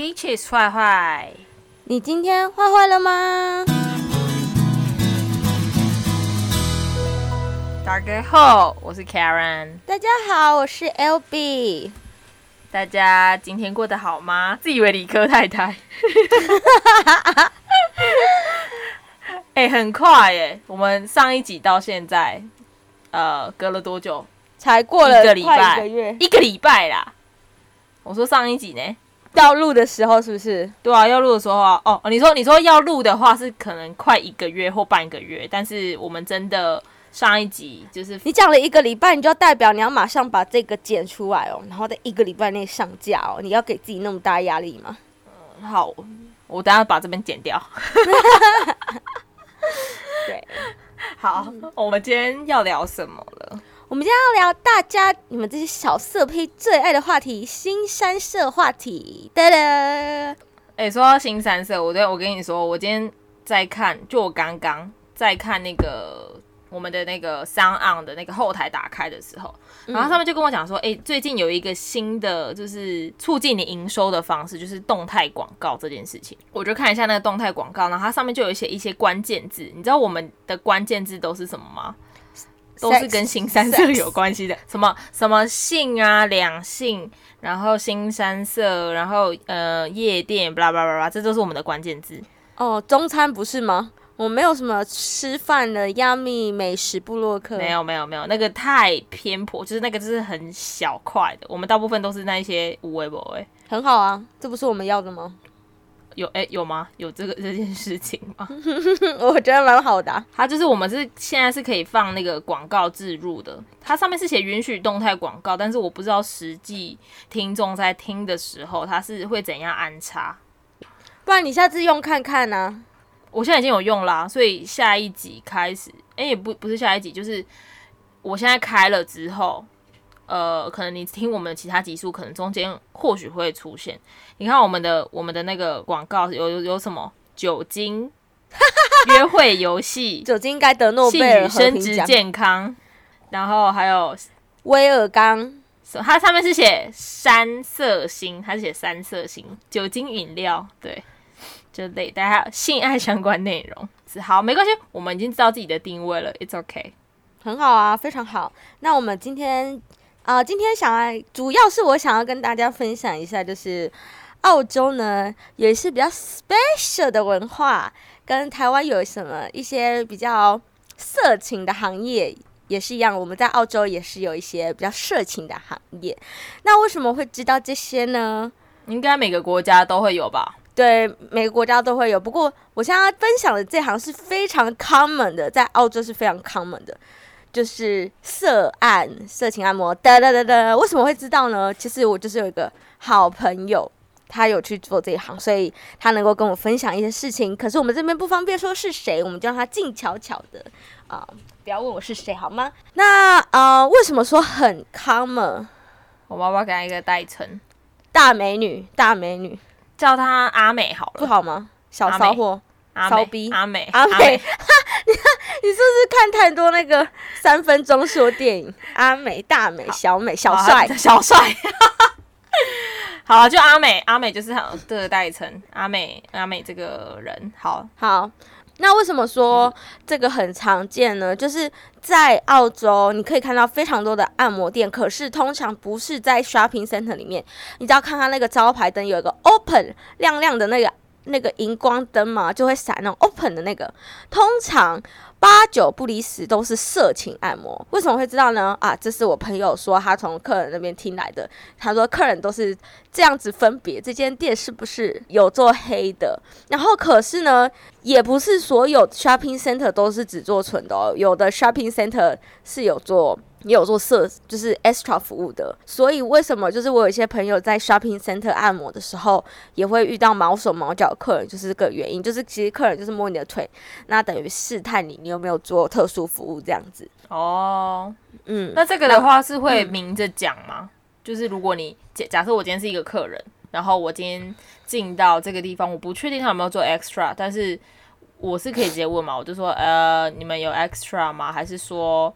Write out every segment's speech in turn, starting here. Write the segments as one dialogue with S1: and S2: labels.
S1: Peaches 坏坏，
S2: 你今天坏坏了吗？
S1: 大家好，我是 Karen。
S2: 大家好，我是 LB。
S1: 大家今天过得好吗？自以为理科太太。哎、欸，很快耶！我们上一集到现在，呃，隔了多久？
S2: 才过了
S1: 一个礼拜，
S2: 一
S1: 个礼拜啦。我说上一集呢？
S2: 要录的时候是不是？
S1: 对啊，要录的时候啊。哦，你说你说要录的话是可能快一个月或半个月，但是我们真的上一集就是
S2: 你讲了一个礼拜，你就要代表你要马上把这个剪出来哦，然后在一个礼拜内上架哦。你要给自己那么大压力吗？
S1: 嗯，好，我等下把这边剪掉。
S2: 对，
S1: 好，我们今天要聊什么了？
S2: 我们今天要聊大家你们这些小色胚最爱的话题——新三色话题。哒哒，哎、
S1: 欸，说到新三色，我对我跟你说，我今天在看，就我刚刚在看那个我们的那个 SoundOn 的那个后台打开的时候，然后他们就跟我讲说，哎、欸，最近有一个新的就是促进你营收的方式，就是动态广告这件事情。我就看一下那个动态广告，然后它上面就有写一些关键字，你知道我们的关键字都是什么吗？都是跟新三色有关系的，什么什么性啊，两性，然后新三色，然后呃夜店，巴拉巴拉巴拉，这都是我们的关键字。
S2: 哦，中餐不是吗？我没有什么吃饭的 Yummy 美食部落客，
S1: 没有没有没有，那个太偏颇，就是那个就是很小块的，我们大部分都是那一些无微博诶，
S2: 很好啊，这不是我们要的吗？
S1: 有哎、欸，有吗？有这个 这件事情吗？
S2: 我觉得蛮好的、啊。
S1: 它就是我们是现在是可以放那个广告置入的，它上面是写允许动态广告，但是我不知道实际听众在听的时候它是会怎样安插。
S2: 不然你下次用看看呢、啊？
S1: 我现在已经有用啦、啊，所以下一集开始，哎、欸，也不不是下一集，就是我现在开了之后。呃，可能你听我们其他集数，可能中间或许会出现。你看我们的我们的那个广告有有有什么酒精、约会游戏、
S2: 酒精该得诺贝尔
S1: 生殖健康，然后还有
S2: 威尔刚，
S1: 它上面是写三色星，它是写三色星酒精饮料，对，就类大家性爱相关内容。好，没关系，我们已经知道自己的定位了，It's okay，
S2: 很好啊，非常好。那我们今天。啊、呃，今天想来，主要是我想要跟大家分享一下，就是澳洲呢，也是比较 special 的文化，跟台湾有什么一些比较色情的行业也是一样。我们在澳洲也是有一些比较色情的行业。那为什么会知道这些呢？
S1: 应该每个国家都会有吧？
S2: 对，每个国家都会有。不过我现在分享的这行是非常 common 的，在澳洲是非常 common 的。就是色按、色情按摩，哒哒哒哒。为什么会知道呢？其实我就是有一个好朋友，他有去做这一行，所以他能够跟我分享一些事情。可是我们这边不方便说是谁，我们就让他静悄悄的啊、呃，不要问我是谁好吗？那啊、呃，为什么说很 common？
S1: 我妈妈给他一个代称，
S2: 大美女，大美女，
S1: 叫她阿美好了，
S2: 不好吗？小骚货。骚逼
S1: 阿美
S2: 阿美，哈！你看，你是不是看太多那个三分钟说电影？阿美、大美、小美、小帅、
S1: 小帅，好啊，就阿美，阿美就是他的代称。阿美，阿美这个人，好
S2: 好。那为什么说这个很常见呢？就是在澳洲，你可以看到非常多的按摩店，可是通常不是在 shopping center 里面。你只要看它那个招牌灯，有一个 open 亮亮的那个。那个荧光灯嘛，就会闪那种 open 的那个，通常八九不离十都是色情按摩。为什么会知道呢？啊，这是我朋友说他从客人那边听来的。他说客人都是这样子分别，这间店是不是有做黑的？然后可是呢，也不是所有 shopping center 都是只做纯的哦，有的 shopping center 是有做。也有做设，就是 extra 服务的，所以为什么就是我有一些朋友在 shopping center 按摩的时候，也会遇到毛手毛脚的客人，就是这个原因，就是其实客人就是摸你的腿，那等于试探你，你有没有做特殊服务这样子。
S1: 哦，嗯，那这个的话是会明着讲吗？嗯、就是如果你假假设我今天是一个客人，然后我今天进到这个地方，我不确定他有没有做 extra，但是我是可以直接问嘛，我就说，呃，你们有 extra 吗？还是说？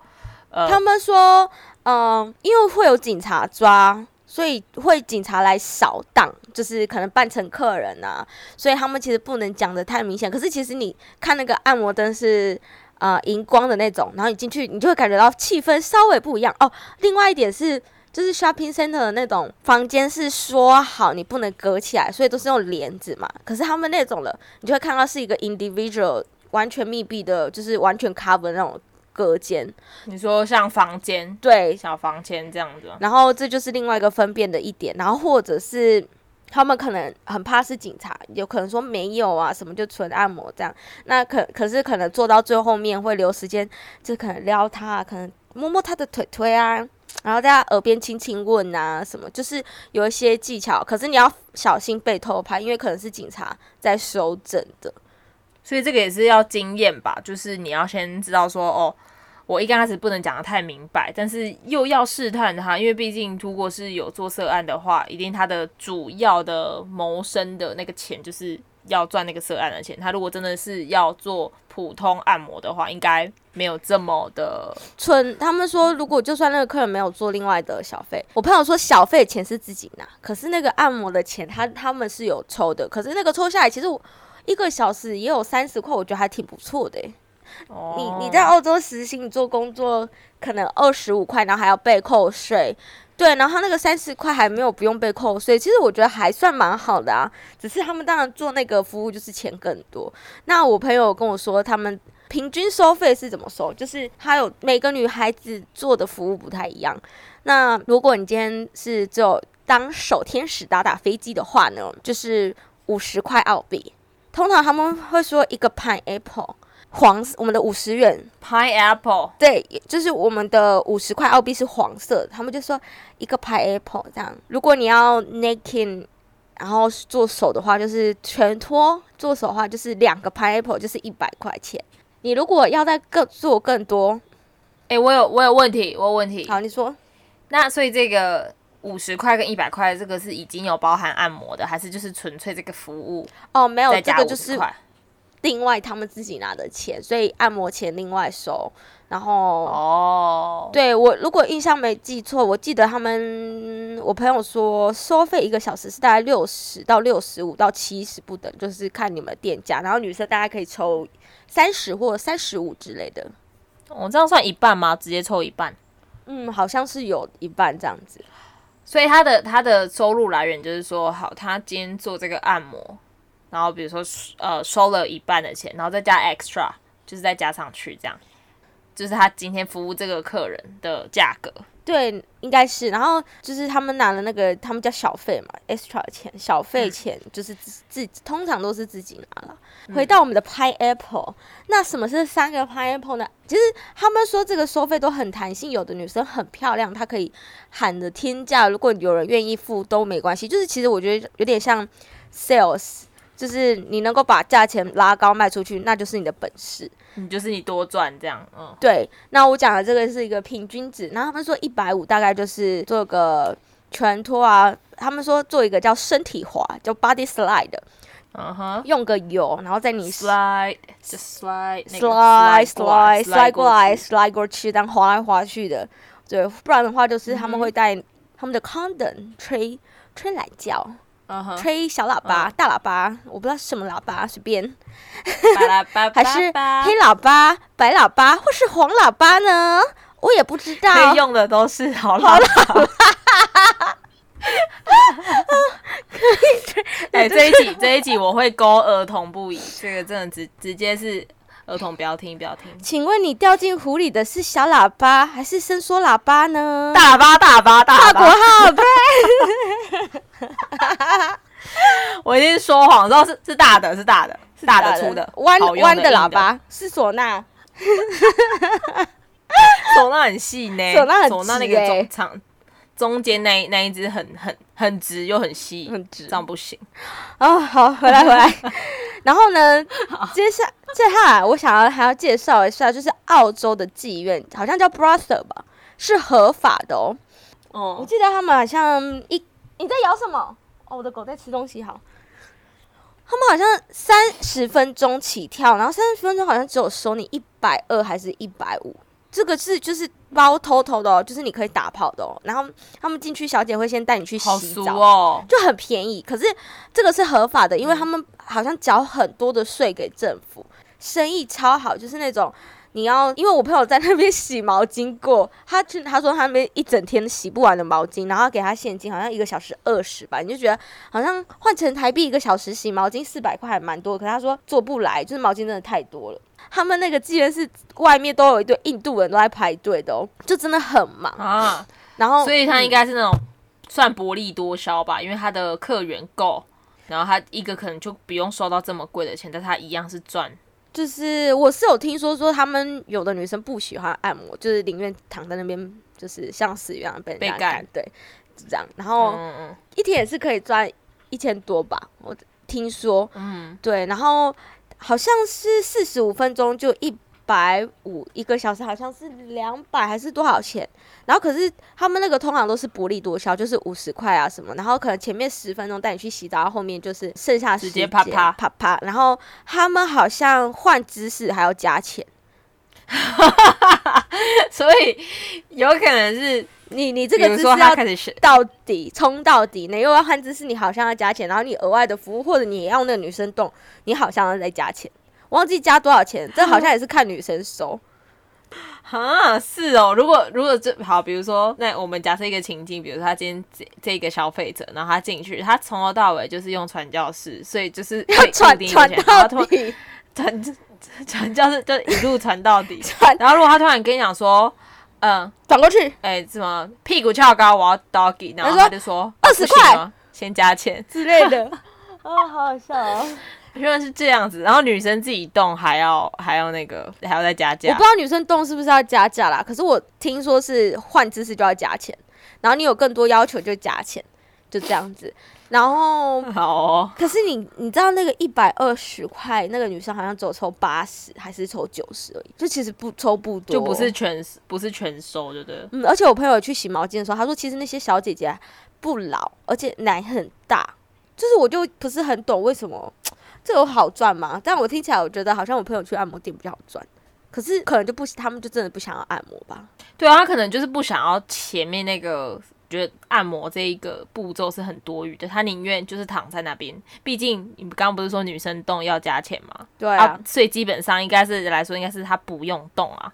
S1: 他
S2: 们说，嗯、因为会有警察抓，所以会警察来扫荡，就是可能扮成客人啊，所以他们其实不能讲得太明显。可是其实你看那个按摩灯是呃荧光的那种，然后你进去你就会感觉到气氛稍微不一样哦。另外一点是，就是 shopping center 的那种房间是说好你不能隔起来，所以都是用帘子嘛。可是他们那种的，你就会看到是一个 individual 完全密闭的，就是完全 cover 那种。隔间，
S1: 你说像房间，
S2: 对，
S1: 小房间这样子。
S2: 然后这就是另外一个分辨的一点。然后或者是他们可能很怕是警察，有可能说没有啊，什么就纯按摩这样。那可可是可能做到最后面会留时间，就可能撩他，可能摸摸他的腿腿啊，然后在他耳边轻轻问啊，什么就是有一些技巧。可是你要小心被偷拍，因为可能是警察在收证的。
S1: 所以这个也是要经验吧，就是你要先知道说，哦，我一刚开始不能讲得太明白，但是又要试探他，因为毕竟如果是有做色案的话，一定他的主要的谋生的那个钱就是要赚那个涉案的钱。他如果真的是要做普通按摩的话，应该没有这么的
S2: 纯。他们说，如果就算那个客人没有做另外的小费，我朋友说小费钱是自己拿，可是那个按摩的钱他他们是有抽的，可是那个抽下来其实我。一个小时也有三十块，我觉得还挺不错的。Oh. 你你在澳洲实习，你做工作可能二十五块，然后还要被扣税，对，然后那个三十块还没有不用被扣税，其实我觉得还算蛮好的啊。只是他们当然做那个服务就是钱更多。那我朋友跟我说，他们平均收费是怎么收？就是他有每个女孩子做的服务不太一样。那如果你今天是只有当手天使打打飞机的话呢，就是五十块澳币。通常他们会说一个 pineapple 黄，我们的五十元
S1: pineapple
S2: 对，就是我们的五十块澳币是黄色，他们就说一个 pineapple 这样。如果你要 naked，然后做手的话，就是全脱做手的话，就是两个 pineapple 就是一百块钱。你如果要再更做更多，
S1: 哎、欸，我有我有问题，我有问题。
S2: 好，你说。
S1: 那所以这个。五十块跟一百块，这个是已经有包含按摩的，还是就是纯粹这个服务？
S2: 哦，没有，这个就是另外他们自己拿的钱，所以按摩钱另外收。然后哦，对，我如果印象没记错，我记得他们我朋友说收费一个小时是大概六十到六十五到七十不等，就是看你们的店家。然后女生大概可以抽三十或三十五之类的。
S1: 我、哦、这样算一半吗？直接抽一半？
S2: 嗯，好像是有一半这样子。
S1: 所以他的他的收入来源就是说，好，他今天做这个按摩，然后比如说呃收了一半的钱，然后再加 extra，就是再加上去这样，就是他今天服务这个客人的价格。
S2: 对，应该是。然后就是他们拿了那个，他们叫小费嘛，extra 钱，小费钱就是自自己通常都是自己拿了。回到我们的 pineapple，那什么是三个 pineapple 呢？其实他们说这个收费都很弹性，有的女生很漂亮，她可以喊的天价，如果有人愿意付都没关系。就是其实我觉得有点像 sales。就是你能够把价钱拉高卖出去，那就是你的本事。
S1: 你就是你多赚这样，嗯，
S2: 对。那我讲的这个是一个平均值，然后他们说一百五大概就是做个全托啊。他们说做一个叫身体滑，叫 body slide，嗯哼，用个油，然后在你
S1: slide 就 slide
S2: slide slide slide 过来 slide 过去，这样滑来滑去的。对，不然的话就是他们会带他们的 condom 吹吹懒觉。Uh huh. 吹小喇叭、uh huh. 大喇叭，我不知道是什么喇叭，随便。还是黑喇叭、白喇叭，或是黄喇叭呢？我也不知道。
S1: 可以用的都是好喇叭。可以吹。哎，这一集这一集我会勾儿童不宜，这个真的直直接是。儿童不要听，不要听。
S2: 请问你掉进湖里的是小喇叭还是伸缩喇叭呢？
S1: 大喇叭，大喇叭，大
S2: 国号。对。
S1: 我已经说谎，然后是是大的，是大的，是大的粗的，弯弯的喇叭是唢呐。唢呐很细呢，唢呐很唢呐那个中长。中间那那一只很很很直又很细，很直，这样不行。
S2: 哦，好，回来回来。然后呢，接下接下来我想要还要介绍一下，就是澳洲的妓院，好像叫 Brother 吧，是合法的哦。哦，我记得他们好像一你在咬什么？哦，我的狗在吃东西。好，他们好像三十分钟起跳，然后三十分钟好像只有收你一百二还是一百五。这个是就是包偷偷的哦，就是你可以打炮的哦。然后他们进去，小姐会先带你去洗澡
S1: 哦，
S2: 就很便宜。可是这个是合法的，因为他们好像缴很多的税给政府，生意超好，就是那种。你要，因为我朋友在那边洗毛巾过，他去他说他那边一整天洗不完的毛巾，然后给他现金，好像一个小时二十吧，你就觉得好像换成台币一个小时洗毛巾四百块还蛮多，可他说做不来，就是毛巾真的太多了。他们那个既然是外面都有一堆印度人都在排队的哦，就真的很忙
S1: 啊。
S2: 然后，
S1: 所以他应该是那种算薄利多销吧，因为他的客源够，然后他一个可能就不用收到这么贵的钱，但他一样是赚。
S2: 就是我是有听说说他们有的女生不喜欢按摩，就是宁愿躺在那边，就是像死一样被人家干，对，这样。然后一天也是可以赚一千多吧，我听说，嗯，对。然后好像是四十五分钟就一百五一个小时，好像是两百还是多少钱？然后可是他们那个通常都是薄利多销，就是五十块啊什么。然后可能前面十分钟带你去洗澡，后面就是剩下
S1: 时间啪啪
S2: 啪啪。然后他们好像换姿势还要加钱，
S1: 所以有可能是
S2: 你你这个姿势要到底冲到底，你又要换姿势，你好像要加钱。然后你额外的服务或者你要那个女生动，你好像要再加钱。忘记加多少钱，这好像也是看女生收。
S1: 啊，是哦。如果如果这好，比如说，那我们假设一个情境，比如说他今天这这个消费者，然后他进去，他从头到尾就是用传教士，所以就是
S2: 要传传到底，
S1: 传传教士就一路传到底。然后如果他突然跟你讲说，嗯，
S2: 转过去，
S1: 哎、欸，什么屁股翘高，我要 doggy，然后他就说
S2: 二十块，
S1: 先加钱
S2: 之类的。啊，好好笑哦。
S1: 原来是这样子，然后女生自己动还要还要那个还要再加价。
S2: 我不知道女生动是不是要加价啦，可是我听说是换姿势就要加钱，然后你有更多要求就加钱，就这样子。然后
S1: 好哦，
S2: 可是你你知道那个一百二十块，那个女生好像只有抽八十还是抽九十而已，就其实不抽不多，
S1: 就不是全不是全收，对不对？
S2: 嗯，而且我朋友去洗毛巾的时候，他说其实那些小姐姐不老，而且奶很大，就是我就不是很懂为什么。这有好赚吗？但我听起来，我觉得好像我朋友去按摩店比较好赚，可是可能就不，他们就真的不想要按摩吧？
S1: 对啊，他可能就是不想要前面那个，觉得按摩这一个步骤是很多余的，他宁愿就是躺在那边。毕竟你刚刚不是说女生动要加钱吗？
S2: 对啊，
S1: 啊，所以基本上应该是来说，应该是他不用动啊。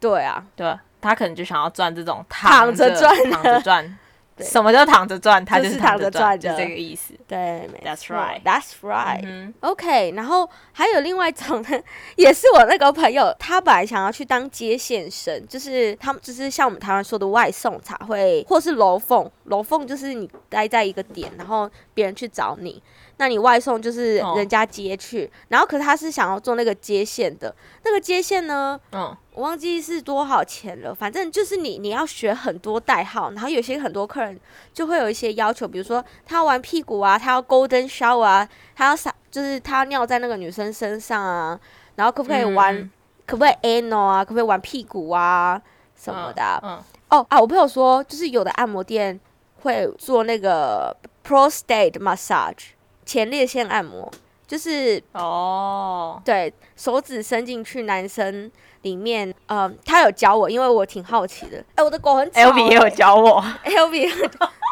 S2: 对啊，
S1: 对，他可能就想要赚这种躺着赚，躺着赚。什么叫躺着赚？他就是躺着赚，就这个意思。
S2: 对
S1: ，That's right.
S2: That's right. OK，然后还有另外一种呢，也是我那个朋友，他本来想要去当接线生，就是他们就是像我们台湾说的外送茶会，或是楼凤。楼凤就是你待在一个点，然后别人去找你。那你外送就是人家接去，哦、然后可是他是想要做那个接线的，那个接线呢，嗯，我忘记是多少钱了，反正就是你你要学很多代号，然后有些很多客人就会有一些要求，比如说他要玩屁股啊，他要 golden shower 啊，他要撒，就是他要尿在那个女生身上啊，然后可不可以玩，嗯、可不可以 anal 啊，可不可以玩屁股啊什么的，嗯，嗯。哦啊，我朋友说就是有的按摩店会做那个 prostate massage。前列腺按摩就是哦，oh. 对，手指伸进去男生里面，嗯，他有教我，因为我挺好奇的。哎、欸，我的狗很吵、欸。
S1: L B 也有教我
S2: ，L B，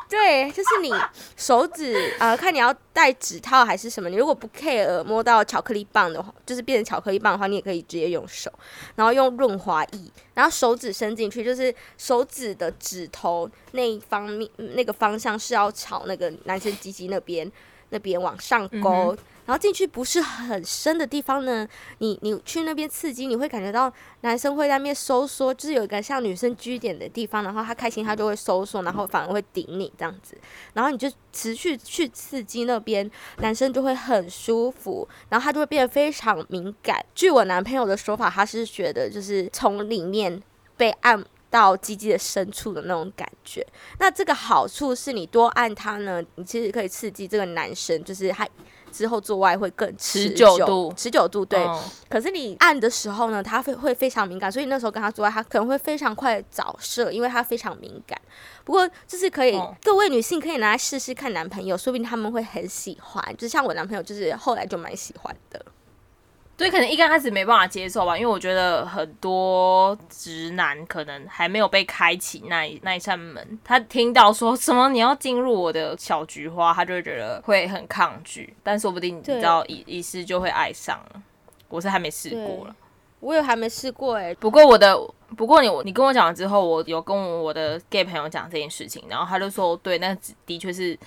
S2: 对，就是你手指啊、呃，看你要戴指套还是什么。你如果不 care 摸到巧克力棒的话，就是变成巧克力棒的话，你也可以直接用手，然后用润滑液，然后手指伸进去，就是手指的指头那一方面那个方向是要朝那个男生鸡鸡那边。那边往上勾，嗯、然后进去不是很深的地方呢。你你去那边刺激，你会感觉到男生会在那边收缩，就是有一个像女生居点的地方，然后他开心他就会收缩，然后反而会顶你这样子。然后你就持续去刺激那边，男生就会很舒服，然后他就会变得非常敏感。据我男朋友的说法，他是觉得就是从里面被按。到鸡鸡的深处的那种感觉，那这个好处是你多按它呢，你其实可以刺激这个男生，就是他之后做爱会更持久，
S1: 持久度，
S2: 持久度对。哦、可是你按的时候呢，他会会非常敏感，所以那时候跟他做爱，他可能会非常快早射，因为他非常敏感。不过就是可以，哦、各位女性可以拿来试试看，男朋友说不定他们会很喜欢。就像我男朋友，就是后来就蛮喜欢的。
S1: 所以可能一刚开始没办法接受吧，因为我觉得很多直男可能还没有被开启那一那一扇门，他听到说什么你要进入我的小菊花，他就会觉得会很抗拒，但说不定你知道一一试就会爱上了。我是还没试过了，
S2: 我也还没试过哎、欸。
S1: 不过我的，不过你你跟我讲完之后，我有跟我的 gay 朋友讲这件事情，然后他就说，对，那的确是。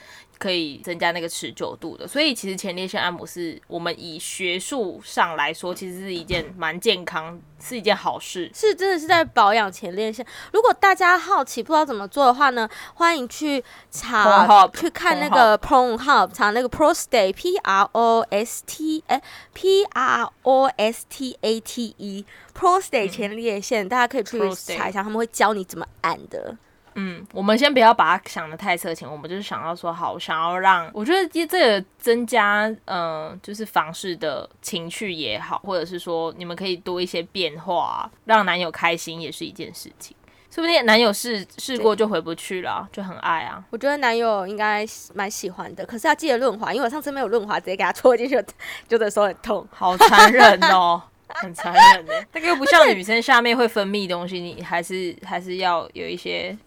S1: 可以增加那个持久度的，所以其实前列腺按摩是我们以学术上来说，其实是一件蛮健康，是一件好事，
S2: 是真的是在保养前列腺。如果大家好奇不知道怎么做的话呢，欢迎去查去看那个 Pornhub 查那个 prostate P R O S T 哎 P R O S T A T E prostate 前列腺，嗯、大家可以去查一下，他们会教你怎么按的。
S1: 嗯，我们先不要把它想得太色情，我们就是想要说好，想要让我觉得这个增加，嗯、就是房事的情趣也好，或者是说你们可以多一些变化，让男友开心也是一件事情。说不定男友试试过就回不去了，就很爱啊。
S2: 我觉得男友应该蛮喜欢的，可是要记得润滑，因为我上次没有润滑，直接给他戳进去，就的时候很痛，
S1: 好残忍哦，很残忍的。那个又不像女生下面会分泌东西，你还是还是要有一些。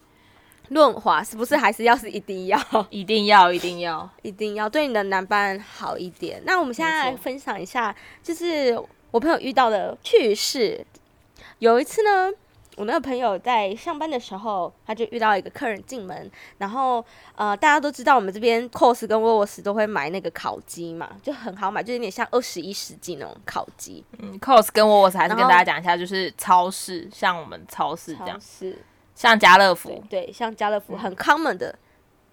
S2: 润滑是不是还是要是 一定要？
S1: 一定要，一定要，
S2: 一定要对你的男伴好一点。那我们现在来分享一下，就是我朋友遇到的趣事。有一次呢，我那个朋友在上班的时候，他就遇到一个客人进门，然后呃，大家都知道我们这边 COS 跟 WOWOS 都会买那个烤鸡嘛，就很好买，就有点像二十一世纪那种烤鸡。
S1: 嗯，COS 跟 WOWOS 还是跟大家讲一下，就是超市，像我们超市这样。
S2: 是。
S1: 像家乐福
S2: 对，对，像家乐福很 common 的，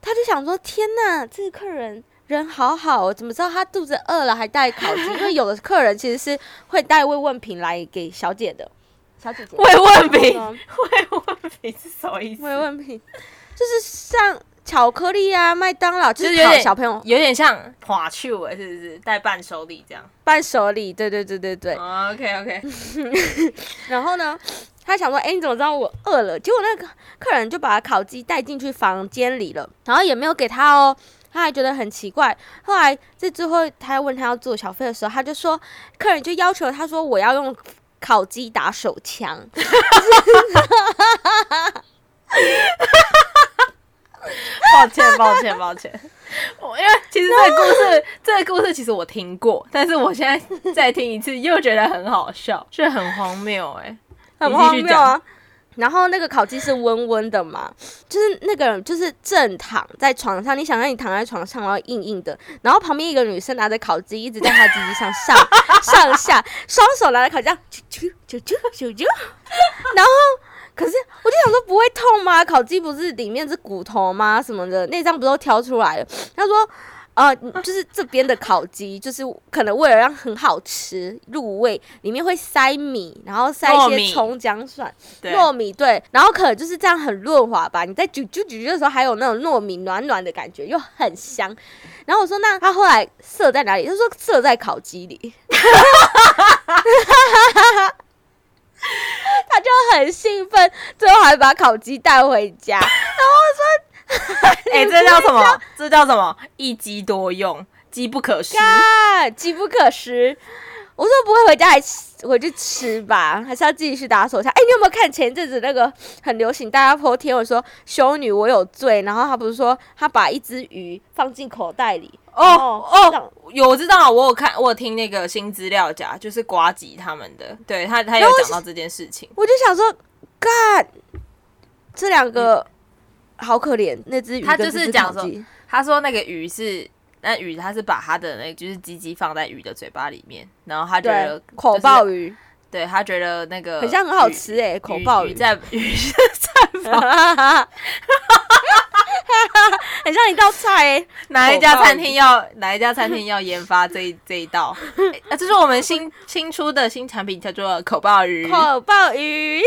S2: 他就想说：天呐，这个客人人好好，怎么知道他肚子饿了还带烤鸡？因为有的客人其实是会带慰问品来给小姐的，小姐姐
S1: 慰问品，慰问品是什么意思？
S2: 慰问品就是像巧克力啊，麦当劳，就是有点小朋友，
S1: 有点像花球哎，是不是带伴手礼这样？
S2: 伴手礼，对对对对对。
S1: Oh, OK OK，
S2: 然后呢？他想说：“哎、欸，你怎么知道我饿了？”结果那个客人就把烤鸡带进去房间里了，然后也没有给他哦。他还觉得很奇怪。后来在最后，他问他要做小费的时候，他就说：“客人就要求他说我要用烤鸡打手枪。”
S1: 抱歉，抱歉，抱歉。我 因为其实这个故事，这个故事其实我听过，但是我现在再听一次又觉得很好笑，是很荒谬哎。
S2: 很荒谬啊！然后那个烤鸡是温温的嘛，就是那个人就是正躺在床上，你想让你躺在床上，然后硬硬的，然后旁边一个女生拿着烤鸡一直在他鸡鸡上上 上下，双手拿着烤鸡，啾啾啾啾啾，然后可是我就想说不会痛吗？烤鸡不是里面是骨头吗？什么的内脏不都挑出来了？他说。呃，就是这边的烤鸡，就是可能为了让很好吃入味，里面会塞米，然后塞一些葱姜蒜，糯米对，然后可能就是这样很润滑吧。你在咀嚼咀嚼的时候，还有那种糯米暖暖的感觉，又很香。然后我说，那他后来射在哪里？他说射在烤鸡里，他就很兴奋，最后还把烤鸡带回家。然后我说。
S1: 哎、欸，这叫什么？这叫什么？一机多用，机不可失。
S2: 机不可失。我说不会回家还回去吃吧，还是要自己去打手枪？哎、欸，你有没有看前阵子那个很流行，大家 po 贴文说修女我有罪，然后他不是说他把一只鱼放进口袋里？哦哦，
S1: 有我知道，我有看，我有听那个新资料夹，就是瓜吉他们的，对他他有讲到这件事情。
S2: 我就想说，干这两个。嗯好可怜，那只鱼。
S1: 他就是讲说，他说那个鱼是那鱼，他是把他的那个就是鸡鸡放在鱼的嘴巴里面，然后他觉得、就是、
S2: 口爆鱼，
S1: 对他觉得那个
S2: 很像很好吃哎、欸，口爆鱼，
S1: 鱼在鱼在放，
S2: 很像一道菜哎、欸，
S1: 哪一家餐厅要哪一家餐厅要研发这一这一道？啊，这是我们新新出的新产品，叫做口爆鱼，
S2: 口爆鱼。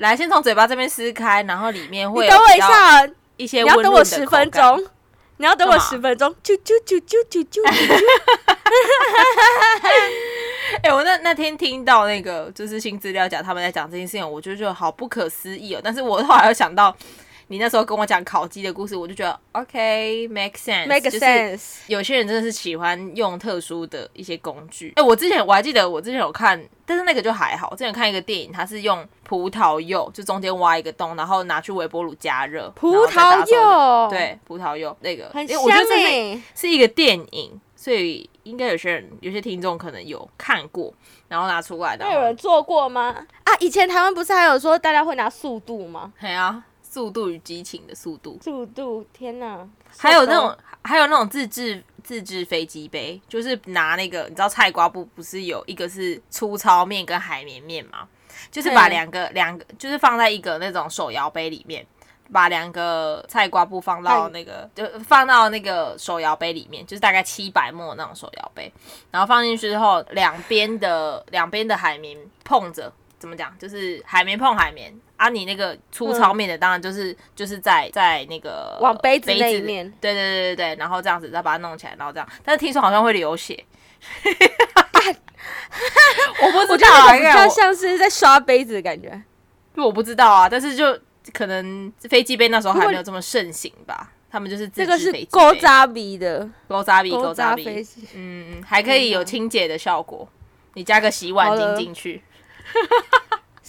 S1: 来，先从嘴巴这边撕开，然后里面
S2: 会等我一下，
S1: 一些
S2: 你要等我十分钟，你要等我十分钟。啾啾啾啾啾啾。
S1: 哎，我那那天听到那个就是新资料讲他们在讲这件事情，我就觉得好不可思议哦。但是我后来又想到，你那时候跟我讲烤鸡的故事，我就觉得 OK make sense
S2: make sense。
S1: 有些人真的是喜欢用特殊的一些工具。哎、欸，我之前我还记得我之前有看，但是那个就还好。之前看一个电影，它是用葡萄柚，就中间挖一个洞，然后拿去微波炉加热。
S2: 葡萄柚，
S1: 对，葡萄柚那个
S2: 很香、欸。
S1: 我觉得这是是一个电影，所以应该有些人有些听众可能有看过，然后拿出来的。
S2: 那有人做过吗？啊，以前台湾不是还有说大家会拿速度吗？
S1: 对啊。速度与激情的速度，
S2: 速度，天哪！
S1: 还有那种，还有那种自制自制飞机杯，就是拿那个，你知道菜瓜布不是有一个是粗糙面跟海绵面吗？就是把两个两个，就是放在一个那种手摇杯里面，把两个菜瓜布放到那个，就放到那个手摇杯里面，就是大概七百 ml 那种手摇杯，然后放进去之后，两边的两边的海绵碰着。怎么讲？就是海绵碰海绵啊！你那个粗糙面的，当然就是、嗯、就是在在那个
S2: 往杯子那一面，
S1: 对对对对对，然后这样子再把它弄起来，然后这样。但是听说好像会流血，我不知道、啊，
S2: 比较像是在刷杯子的感觉。
S1: 我不知道啊，但是就可能飞机杯那时候还没有这么盛行吧。他们就是这个是
S2: 勾扎鼻的，
S1: 勾扎鼻，勾扎鼻，嗯嗯，还可以有清洁的效果。你加个洗碗巾进去。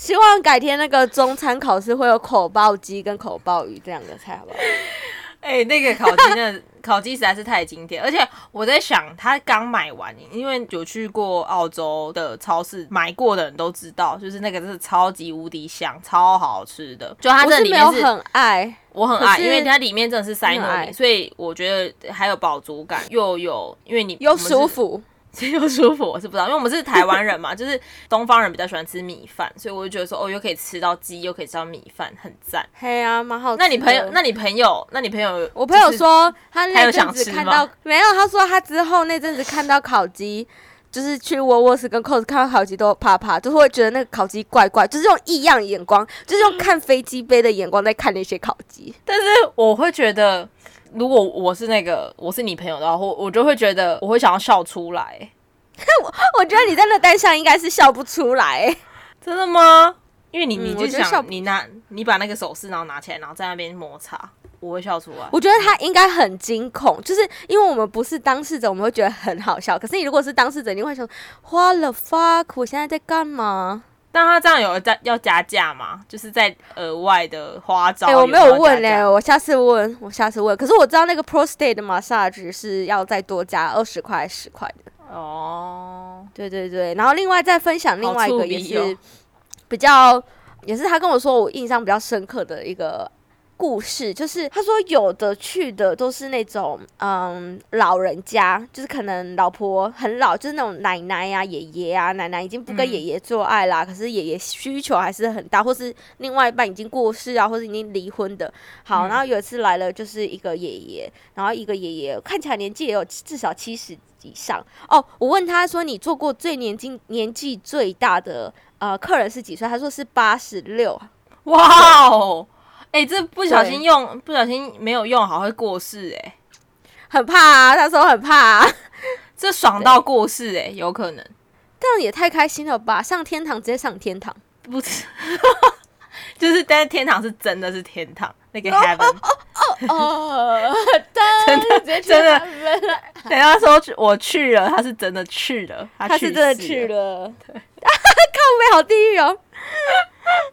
S2: 希望改天那个中餐考试会有口爆鸡跟口爆鱼这两个菜，好不好？
S1: 哎、欸，那个烤鸡，那 烤鸡实在是太经典，而且我在想，他刚买完，因为有去过澳洲的超市买过的人都知道，就是那个是超级无敌香，超好吃的。就它这里面是，
S2: 我很爱，
S1: 我很爱，因为它里面真的是塞糯米，所以我觉得还有饱足感，又有因为你
S2: 又舒服。
S1: 其实又舒服，我是不知道，因为我们是台湾人嘛，就是东方人比较喜欢吃米饭，所以我就觉得说，哦，又可以吃到鸡，又可以吃到米饭，很赞。
S2: 嘿啊，蛮好吃。
S1: 那你朋友，那你朋友，那你朋友，
S2: 我朋友说他那阵子看到
S1: 没
S2: 有，他说他之后那阵子看到烤鸡，就是去沃沃斯跟 Cost 看到烤鸡都怕怕，就会觉得那个烤鸡怪怪，就是用异样眼光，就是用看飞机杯的眼光在看那些烤鸡。
S1: 但是我会觉得。如果我是那个我是你朋友的话，我我就会觉得我会想要笑出来。
S2: 我 我觉得你在那单上应该是笑不出来，
S1: 真的吗？因为你你就
S2: 想、
S1: 嗯、你拿你把那个手势然后拿起来，然后在那边摩擦，我会笑出来。
S2: 我觉得他应该很惊恐，就是因为我们不是当事者，我们会觉得很好笑。可是你如果是当事者，你会说 What the fuck？我现在在干嘛？
S1: 但他这样有加要加价吗？就是在额外的花招。哎、
S2: 欸，我没有问嘞、欸，我下次问，我下次问。可是我知道那个 prostate 的 massage 是要再多加二十块、十块的。哦，对对对。然后另外再分享另外一个也是比较，也是他跟我说我印象比较深刻的一个。故事就是，他说有的去的都是那种嗯老人家，就是可能老婆很老，就是那种奶奶呀、啊、爷爷啊，奶奶已经不跟爷爷做爱啦，嗯、可是爷爷需求还是很大，或是另外一半已经过世啊，或是已经离婚的。好，然后有一次来了，就是一个爷爷，然后一个爷爷看起来年纪也有至少七十以上哦。我问他说：“你做过最年轻、年纪最大的呃客人是几岁？”他说是八十六。
S1: 哇哦！哎、欸，这不小心用，不小心没有用好会过世哎、欸，
S2: 很怕啊！他说很怕啊，
S1: 这爽到过世哎、欸，有可能，
S2: 这样也太开心了吧！上天堂直接上天堂，
S1: 不是，就是但是天堂是真的是天堂，那个 heaven
S2: 哦 哦，
S1: 真的真的，等下说我去了，他是真的去了，他，
S2: 他是真的去了，对，靠背好地狱哦。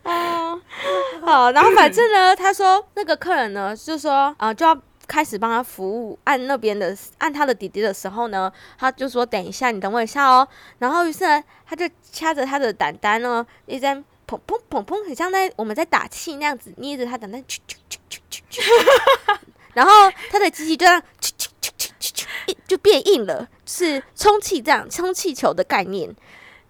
S2: 啊，好，然后反正呢，他说那个客人呢，就说啊、呃，就要开始帮他服务，按那边的按他的弟弟的时候呢，他就说等一下，你等我一下哦。然后于是呢，他就掐着他的胆丹呢，一直在砰砰砰砰，很像在我们在打气那样子捏着他胆胆，啾啾啾啾啾啾，然后他的机器就这样啾啾啾啾啾啾，就变硬了，是充气这样充气球的概念。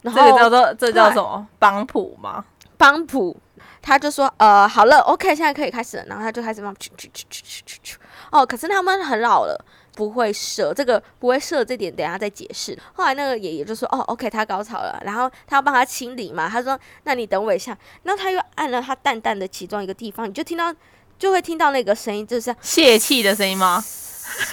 S2: 然后
S1: 这个叫做这叫什么？帮浦吗？
S2: 帮浦，他就说呃好了，OK，现在可以开始了。然后他就开始帮去去去去去去去。哦，可是他们很老了，不会射这个，不会射这点，等下再解释。后来那个爷爷就说哦，OK，他高潮了，然后他要帮他清理嘛。他说那你等我一下。然后他又按了他蛋蛋的其中一个地方，你就听到就会听到那个声音，就是
S1: 泄气的声音吗？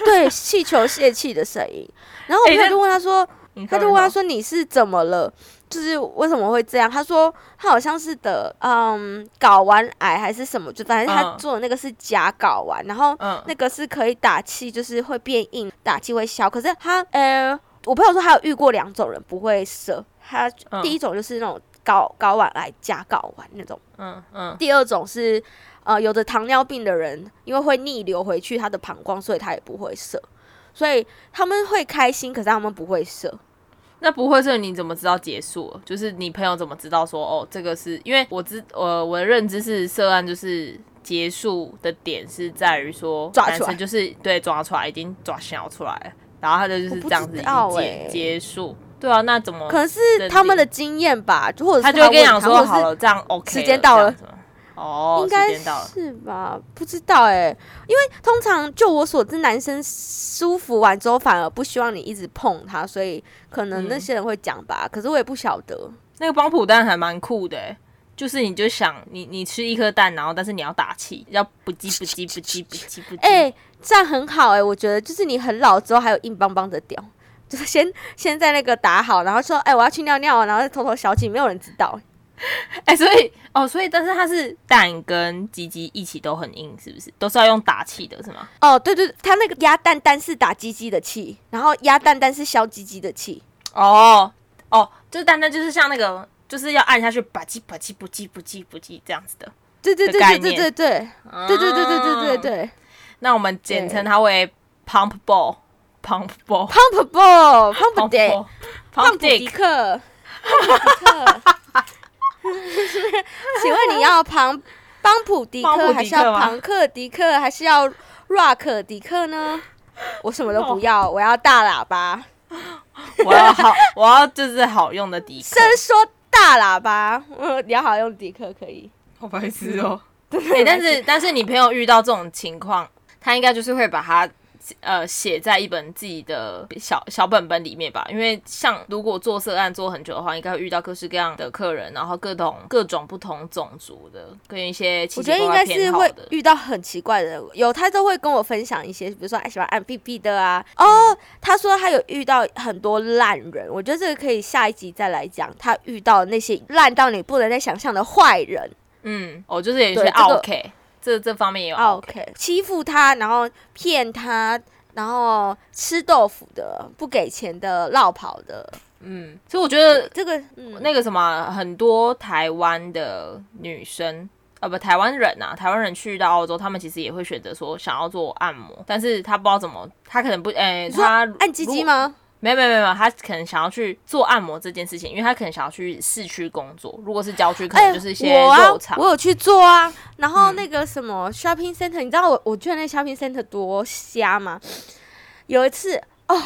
S2: 对，气球泄气的声音。然后我朋友就问他说。他就问他说：“你是怎么了？”就是为什么会这样？他说他好像是得嗯睾丸癌还是什么，就反正他做的那个是假睾丸，然后那个是可以打气，就是会变硬，打气会消。可是他呃，我朋友说他有遇过两种人不会射，他第一种就是那种睾睾丸癌假睾丸那种，嗯嗯，第二种是呃有的糖尿病的人，因为会逆流回去他的膀胱，所以他也不会射，所以他们会开心，可是他们不会射。
S1: 那不会射你怎么知道结束了？就是你朋友怎么知道说哦，这个是因为我知呃我的认知是涉案就是结束的点是在于说抓出来就是对抓出来已经抓小出来了，然后他就就是这样子结、欸、结束。对啊，那怎么
S2: 可能是他们的经验吧？就或者是
S1: 他就会跟你讲说好了，这样 OK，
S2: 时间到了。
S1: 哦，
S2: 应该是吧？不知道哎、欸，因为通常就我所知，男生舒服完之后反而不希望你一直碰他，所以可能那些人会讲吧。嗯、可是我也不晓得。
S1: 那个帮浦蛋还蛮酷的、欸，就是你就想你你吃一颗蛋，然后但是你要打气，要不叽不叽不叽不叽不叽。哎、欸，
S2: 这样很好哎、欸，我觉得就是你很老之后还有硬邦邦的屌，就是先先在那个打好，然后说哎、欸、我要去尿尿，然后再偷偷小气，没有人知道。
S1: 哎、欸，所以哦，所以但是它是蛋跟鸡鸡一起都很硬，是不是？都是要用打气的，是吗？
S2: 哦，对对，它那个鸭蛋蛋是打鸡鸡的气，然后鸭蛋蛋是消鸡鸡的气。
S1: 哦哦，就是蛋蛋就是像那个，就是要按下去，吧唧吧唧不唧不唧不唧这样子的。
S2: 对对对对对对对，对对对对对对对。
S1: 那我们简称它为 pump ball，pump
S2: ball，pump ball，pump dick，pump dick。请问你要庞邦普迪克，还是要庞克迪克，还是要 rock 迪克呢？我什么都不要，我要大喇叭。
S1: 我要好，我要就是好用的迪克。
S2: 先说大喇叭，你要好用迪克可以。
S1: 好白痴哦。对，但是但是你朋友遇到这种情况，他应该就是会把他。呃，写在一本自己的小小本本里面吧。因为像如果做色案做很久的话，应该会遇到各式各样的客人，然后各种各种不同种族的，跟一些。我觉得应该是会
S2: 遇到很奇怪的，有他都会跟我分享一些，比如说爱喜欢按屁屁的啊。哦、嗯，他说他有遇到很多烂人，我觉得这个可以下一集再来讲。他遇到那些烂到你不能再想象的坏人。
S1: 嗯，哦，就是有一些 OK。这这方面也有 OK，, okay.
S2: 欺负他，然后骗他，然后吃豆腐的，不给钱的，绕跑的，
S1: 嗯，所以我觉得
S2: 这个、
S1: 嗯、那个什么，很多台湾的女生啊，不，台湾人啊，台湾人去到澳洲，他们其实也会选择说想要做按摩，但是他不知道怎么，他可能不，哎，他
S2: 按鸡鸡吗？
S1: 没有没有没有，他可能想要去做按摩这件事情，因为他可能想要去市区工作。如果是郊区，可能就是一些肉场、
S2: 欸我啊。我有去做啊，然后那个什么 shopping center，、嗯、你知道我我觉得那 shopping center 多瞎吗？有一次哦，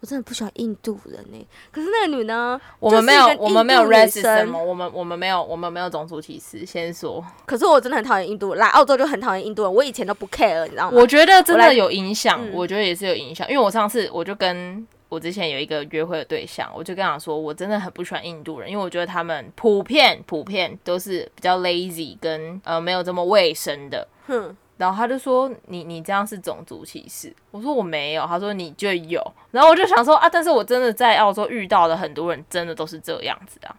S2: 我真的不喜欢印度人呢、欸。可是那个女呢，
S1: 我们没有我们没有 racism，我们我们没有我们没有种族歧视。先说，
S2: 可是我真的很讨厌印度人，来澳洲就很讨厌印度人。我以前都不 care，你知道吗？
S1: 我觉得真的有影响，我，我觉得也是有影响、嗯，因为我上次我就跟。我之前有一个约会的对象，我就跟他说，我真的很不喜欢印度人，因为我觉得他们普遍普遍都是比较 lazy，跟呃没有这么卫生的。哼，然后他就说，你你这样是种族歧视。我说我没有，他说你就有。然后我就想说啊，但是我真的在澳洲遇到的很多人，真的都是这样子的，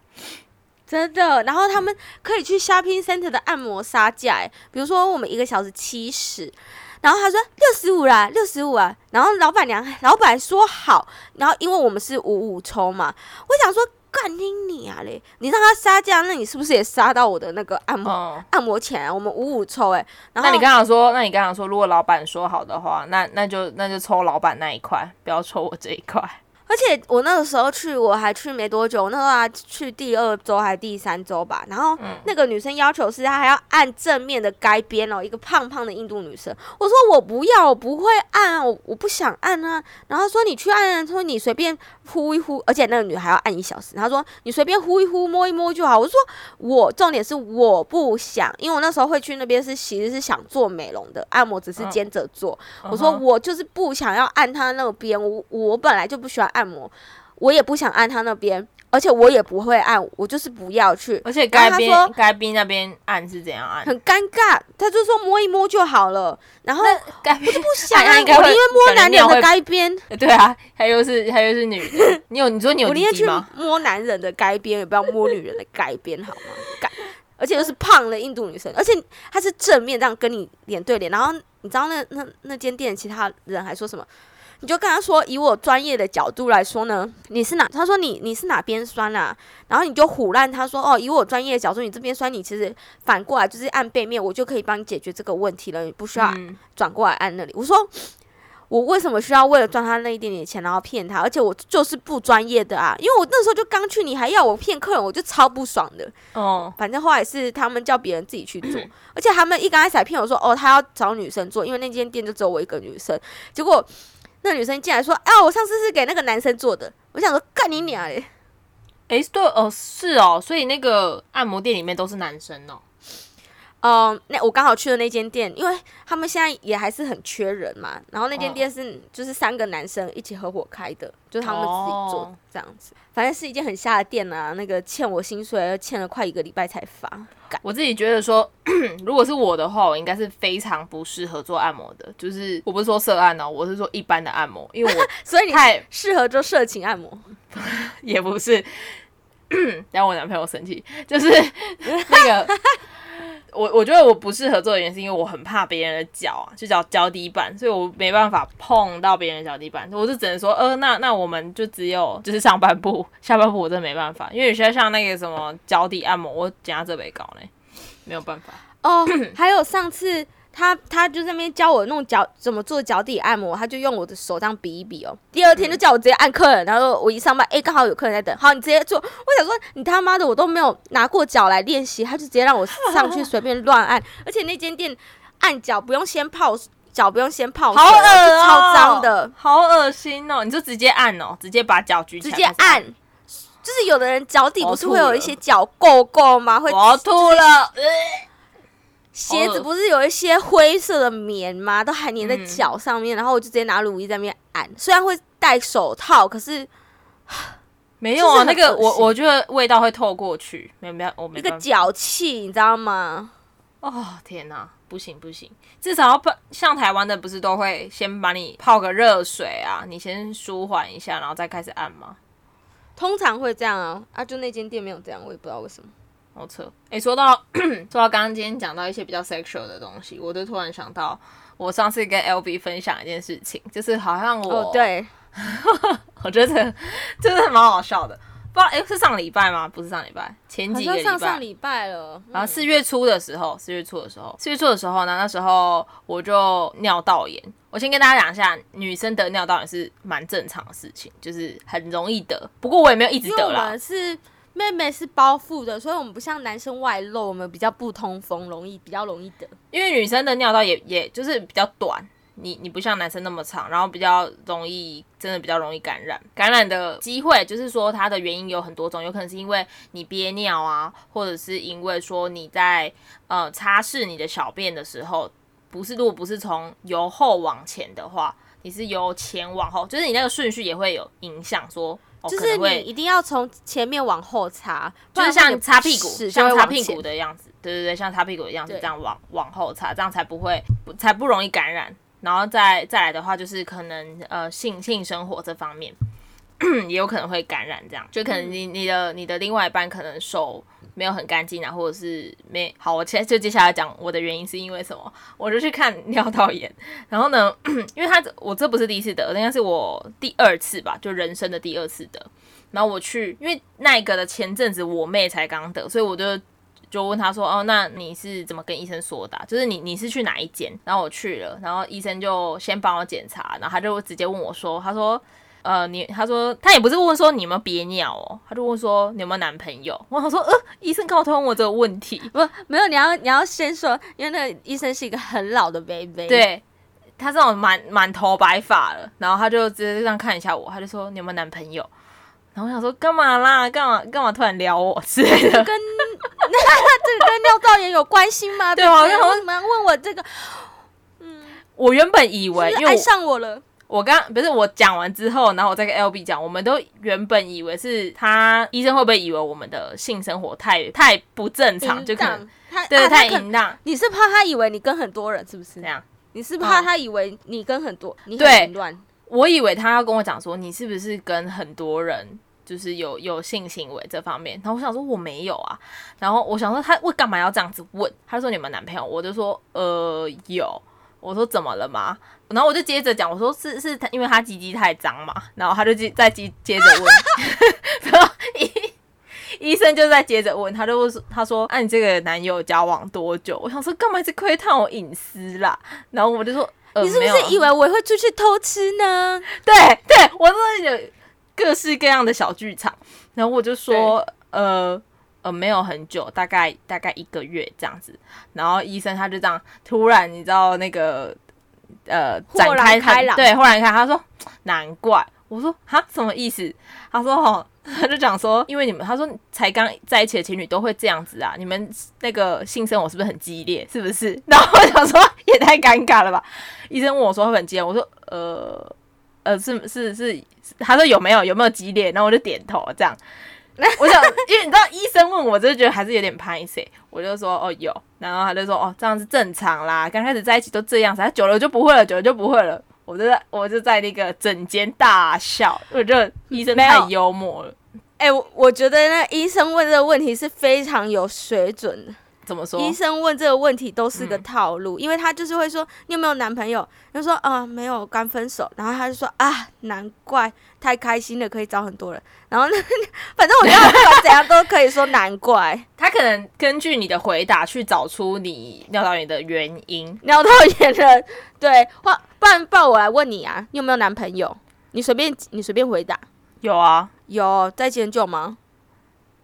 S2: 真的。然后他们可以去 shopping center 的按摩杀价，比如说我们一个小时七十。然后他说六十五啦，六十五啊。然后老板娘、老板说好。然后因为我们是五五抽嘛，我想说干你你啊嘞！你让他杀价，那你是不是也杀到我的那个按摩、哦、按摩钱啊？我们五五抽哎。然后
S1: 那你刚刚说，那你刚刚说，如果老板说好的话，那那就那就抽老板那一块，不要抽我这一块。
S2: 而且我那个时候去，我还去没多久，我那时候还去第二周还第三周吧。然后那个女生要求是她还要按正面的该边哦，一个胖胖的印度女生。我说我不要，我不会按，我我不想按啊。然后说你去按啊，说你随便呼一呼，而且那个女还要按一小时。她说你随便呼一呼，摸一摸就好。我说我重点是我不想，因为我那时候会去那边是其实是想做美容的按摩，只是兼着做。我说我就是不想要按她那边，我我本来就不喜欢。按摩，我也不想按他那边。而且我也不会按，我就是不要去。
S1: 而且该边该边那边按是怎样按？
S2: 很尴尬，他就说摸一摸就好了。然
S1: 后
S2: 我就不想 按，我宁愿摸男人的该边。
S1: 对啊，他又是他又是女的。你有你说你有？
S2: 我宁愿去摸男人的该边，也不要摸女人的该边，好吗？而且又是胖的印度女生，而且她是正面这样跟你脸对脸。然后你知道那那那间店其他人还说什么？你就跟他说，以我专业的角度来说呢，你是哪？他说你你是哪边酸啊？然后你就唬烂他说，哦，以我专业的角度，你这边酸，你其实反过来就是按背面，我就可以帮你解决这个问题了，你不需要转过来按那里。嗯、我说，我为什么需要为了赚他那一点点钱，然后骗他？而且我就是不专业的啊，因为我那时候就刚去，你还要我骗客人，我就超不爽的。哦，反正后来是他们叫别人自己去做，而且他们一刚开始还骗我说，哦，他要找女生做，因为那间店就只有我一个女生，结果。那女生进来说：“哎、啊，我上次是给那个男生做的。”我想说：“干你娘嘞！”
S1: 哎，对哦，是哦，所以那个按摩店里面都是男生哦。
S2: 嗯，那我刚好去的那间店，因为他们现在也还是很缺人嘛。然后那间店是就是三个男生一起合伙开的，就是他们自己做这样子。哦、反正是一间很瞎的店啊。那个欠我薪水，欠了快一个礼拜才发。
S1: 我自己觉得说，如果是我的话，我应该是非常不适合做按摩的。就是我不是说涉案哦，我是说一般的按摩，因为我
S2: 所以你太适合做色情按摩，
S1: 也不是 让我男朋友生气，就是那个。我我觉得我不适合做的原因是因为我很怕别人的脚啊，就脚脚底板，所以我没办法碰到别人的脚底板，我就只能说，呃，那那我们就只有就是上半部，下半部我真的没办法，因为有些像那个什么脚底按摩，我讲到这没搞呢，没有办法。
S2: 哦，还有上次。他他就在那边教我弄脚怎么做脚底按摩，他就用我的手这样比一比哦。第二天就叫我直接按客人，然后我一上班，哎，刚好有客人在等，好，你直接做。我想说，你他妈的，我都没有拿过脚来练习，他就直接让我上去随便乱按，而且那间店按脚不用先泡脚，不用先泡，
S1: 好恶哦，
S2: 超脏的，
S1: 好恶心哦。你就直接按哦，直接把脚举起来，
S2: 直接按，就是有的人脚底不是会有一些脚垢垢吗？会，
S1: 我吐了。
S2: 鞋子不是有一些灰色的棉吗？都还粘在脚上面，嗯、然后我就直接拿乳液在那边按。虽然会戴手套，可是
S1: 没有啊。那个我我觉得味道会透过去，没有没有，我没
S2: 一个脚气，你知道吗？
S1: 哦天哪，不行不行，至少要像台湾的不是都会先把你泡个热水啊，你先舒缓一下，然后再开始按吗？
S2: 通常会这样啊，啊，就那间店没有这样，我也不知道为什么。
S1: 好扯！哎、欸，说到 说到刚刚今天讲到一些比较 sexual 的东西，我就突然想到，我上次跟 LB 分享一件事情，就是好像我、
S2: oh, 对，
S1: 我觉得真的蛮好笑的。不知道哎、欸，是上礼拜吗？不是上礼拜，前几个礼拜。
S2: 上上礼拜了。
S1: 然后四月初的时候，四月初的时候，四月初的时候呢，那时候我就尿道炎。我先跟大家讲一下，女生得尿道炎是蛮正常的事情，就是很容易得。不过我也没有一直得啦。
S2: 是。妹妹是包覆的，所以我们不像男生外露，我们比较不通风，容易比较容易得。
S1: 因为女生的尿道也也就是比较短，你你不像男生那么长，然后比较容易，真的比较容易感染。感染的机会就是说它的原因有很多种，有可能是因为你憋尿啊，或者是因为说你在呃擦拭你的小便的时候，不是如果不是从由后往前的话，你是由前往后，就是你那个顺序也会有影响说。
S2: 就是你一定要从前面往后擦，
S1: 就是像擦屁股，像擦屁股的样子，对对对，像擦屁股的样子这样往往后擦，这样才不会才不容易感染。然后再再来的话，就是可能呃性性生活这方面 也有可能会感染，这样就可能你你的你的另外一半可能手。没有很干净啊，或者是没好。我现在就接下来讲我的原因是因为什么？我就去看尿道炎，然后呢，因为他我这不是第一次得，应该是我第二次吧，就人生的第二次得。然后我去，因为那个的前阵子我妹才刚得，所以我就就问他说：“哦，那你是怎么跟医生说的？就是你你是去哪一间？”然后我去了，然后医生就先帮我检查，然后他就直接问我说：“他说。”呃，你他说他也不是问说你有没有憋尿哦，他就问说你有没有男朋友。我想说，呃，医生告诉我这个问题，
S2: 不，没有，你要你要先说，因为那个医生是一个很老的 baby，
S1: 对，他这种满满头白发了，然后他就直接这样看一下我，他就说你有没有男朋友？然后我想说干嘛啦，干嘛干嘛突然撩我之类的？跟
S2: 那 这个跟尿道炎有关系吗？
S1: 对啊，
S2: 为什么要问我这个？
S1: 嗯，我原本以为因为
S2: 爱上我了。
S1: 我刚不是我讲完之后，然后我再跟 LB 讲，我们都原本以为是他医生会不会以为我们的性生活太太不正常，就可能
S2: 他
S1: 对太淫荡。
S2: 你是怕他以为你跟很多人是不是？
S1: 这样？
S2: 你是怕他以为你跟很多你
S1: 很
S2: 乱？
S1: 我以为他要跟我讲说，你是不是跟很多人就是有有性行为这方面？然后我想说我没有啊。然后我想说他为干嘛要这样子问？他说你们男朋友？我就说呃有。我说怎么了吗？然后我就接着讲，我说是是他，因为他鸡鸡太脏嘛。然后他就接再接接着问，然后医医生就在接着问，他就说他说，啊你这个男友交往多久？我想说干嘛一直窥探我隐私啦？然后我就说，呃、
S2: 你是不是以为我会出去偷吃呢？
S1: 对对，我说有各式各样的小剧场。然后我就说，呃。呃，没有很久，大概大概一个月这样子。然后医生他就这样突然，你知道那个呃展开他对，豁然开朗他说难怪。我说哈什么意思？他说哦，他就讲说，因为你们他说才刚在一起的情侣都会这样子啊，你们那个性生活是不是很激烈？是不是？然后我想说也太尴尬了吧。医生问我说会很激烈，我说呃呃是是是，他说有没有有没有激烈？然后我就点头这样。我想，因为你知道医生问我，就觉得还是有点拍谢。我就说哦有，然后他就说哦这样是正常啦，刚开始在一起都这样子，他久了就不会了，久了就不会了。我就在我就在那个整间大笑，我觉得医生太幽默了。
S2: 哎、欸，我我觉得那医生问这个问题是非常有水准的。
S1: 怎么说？
S2: 医生问这个问题都是个套路，嗯、因为他就是会说你有没有男朋友？他说啊、呃、没有，刚分手。然后他就说啊，难怪太开心了，可以找很多人。然后 反正我觉得不管怎样都可以说难怪。
S1: 他可能根据你的回答去找出你尿道炎的原因。
S2: 尿道炎的对，或不然不然我来问你啊，你有没有男朋友？你随便你随便回答。
S1: 有啊，
S2: 有在一起很久吗？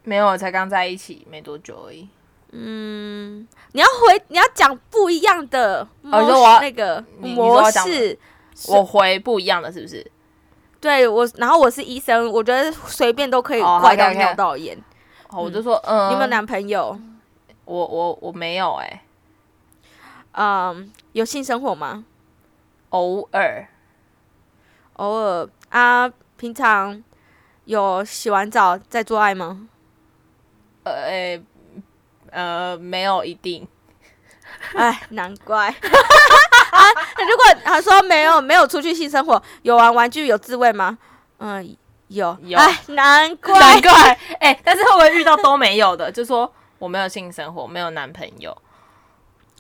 S1: 没有，才刚在一起没多久而已。
S2: 嗯，你要回，你要讲不一样的模式，
S1: 哦、
S2: 那个
S1: 模式，我回不一样的，是不是？
S2: 对我，然后我是医生，我觉得随便都可以怪到尿道炎。
S1: 哦、我就说，嗯，
S2: 你有没有男朋友？
S1: 我我我没有哎、欸。
S2: 嗯，有性生活吗？
S1: 偶尔，
S2: 偶尔啊。平常有洗完澡再做爱吗？
S1: 呃。欸呃，没有一定，
S2: 哎，难怪 啊！如果他说没有，没有出去性生活，有玩玩具，有自慰吗？嗯，有，
S1: 有，
S2: 哎，难怪，
S1: 难怪，哎、欸，但是会不会遇到都没有的？就说我没有性生活，没有男朋友。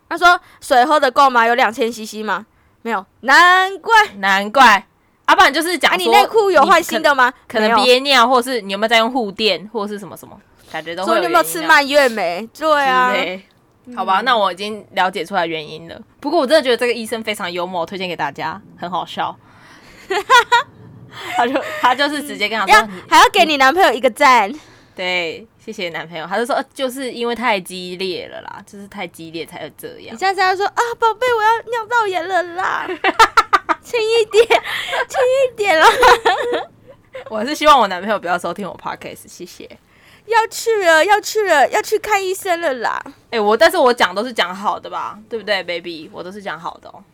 S2: 他说水喝的够吗？有两千 CC 吗？没有，难怪，
S1: 难怪。要、啊、不然就是讲、啊，
S2: 你内裤有换新的吗？
S1: 可能憋尿，或是你有没有在用护垫，或者是什么什么？感觉都会有。说你有没有
S2: 吃蔓越莓？对啊，
S1: 好吧，那我已经了解出来原因了。不过我真的觉得这个医生非常幽默，推荐给大家，很好笑。他就他就是直接跟他说，
S2: 还要给你男朋友一个赞。
S1: 对，谢谢男朋友。他就说，就是因为太激烈了啦，就是太激烈才会这样。
S2: 你现在在说啊，宝贝，我要尿道炎了啦，轻一点，轻一点啦。
S1: 我还是希望我男朋友不要收听我 podcast，谢谢。
S2: 要去了，要去了，要去看医生了啦！
S1: 哎、欸，我但是我讲都是讲好的吧，对不对，baby？我都是讲好的哦。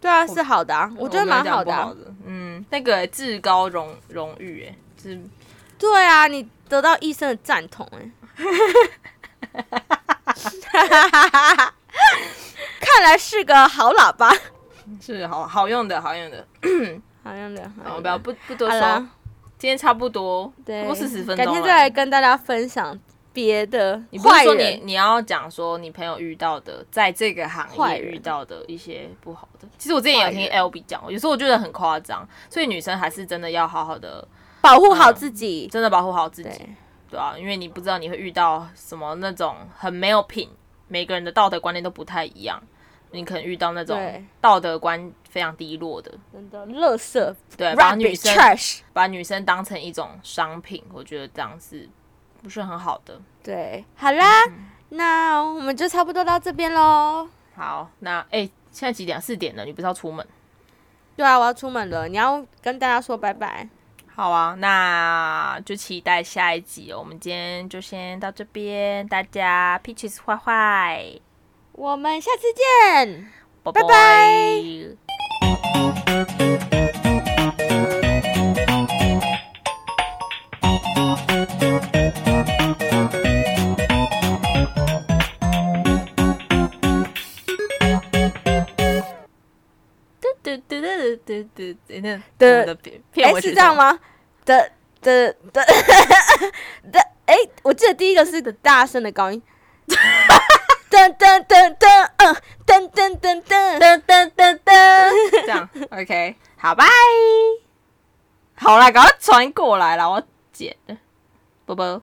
S2: 对啊，是好的啊，我，我觉得蛮好的，啊
S1: 好的。嗯，那个至高荣荣誉，哎，是。
S2: 对啊，你得到医生的赞同，哎。看来是个好喇叭，
S1: 是好好用的，好用的，
S2: 好用的。
S1: 我不要不不多说。今天差不多，对，四十分钟。
S2: 改天再来跟大家分享别的。
S1: 你不是说你你要讲说你朋友遇到的，在这个行业遇到的一些不好的。其实我之前有听 LB 讲，有时候我觉得很夸张，所以女生还是真的要好好的
S2: 保护好自己，
S1: 真的保护好自己，对啊，因为你不知道你会遇到什么那种很没有品，每个人的道德观念都不太一样。你可能遇到那种道德观非常低落的，
S2: 真的，垃圾，
S1: 对，把女生把女生当成一种商品，我觉得这样是不是很好的？
S2: 对，好啦，嗯、那我们就差不多到这边喽。
S1: 好，那哎、欸，现在几点？四点了，你不是要出门？
S2: 对啊，我要出门了。你要跟大家说拜拜。
S1: 好啊，那就期待下一集哦。我们今天就先到这边，大家 Peaches 坏坏。
S2: 我们下次见，拜拜。
S1: 嘟嘟嘟嘟嘟，那
S2: 的哎是这样吗？的的的的哎，我记得第一个是个大声的高音，噔噔噔噔，嗯，噔噔噔噔噔噔噔噔，
S1: 这样 OK，好拜，好啦，赶快传过来啦，我剪，啵啵。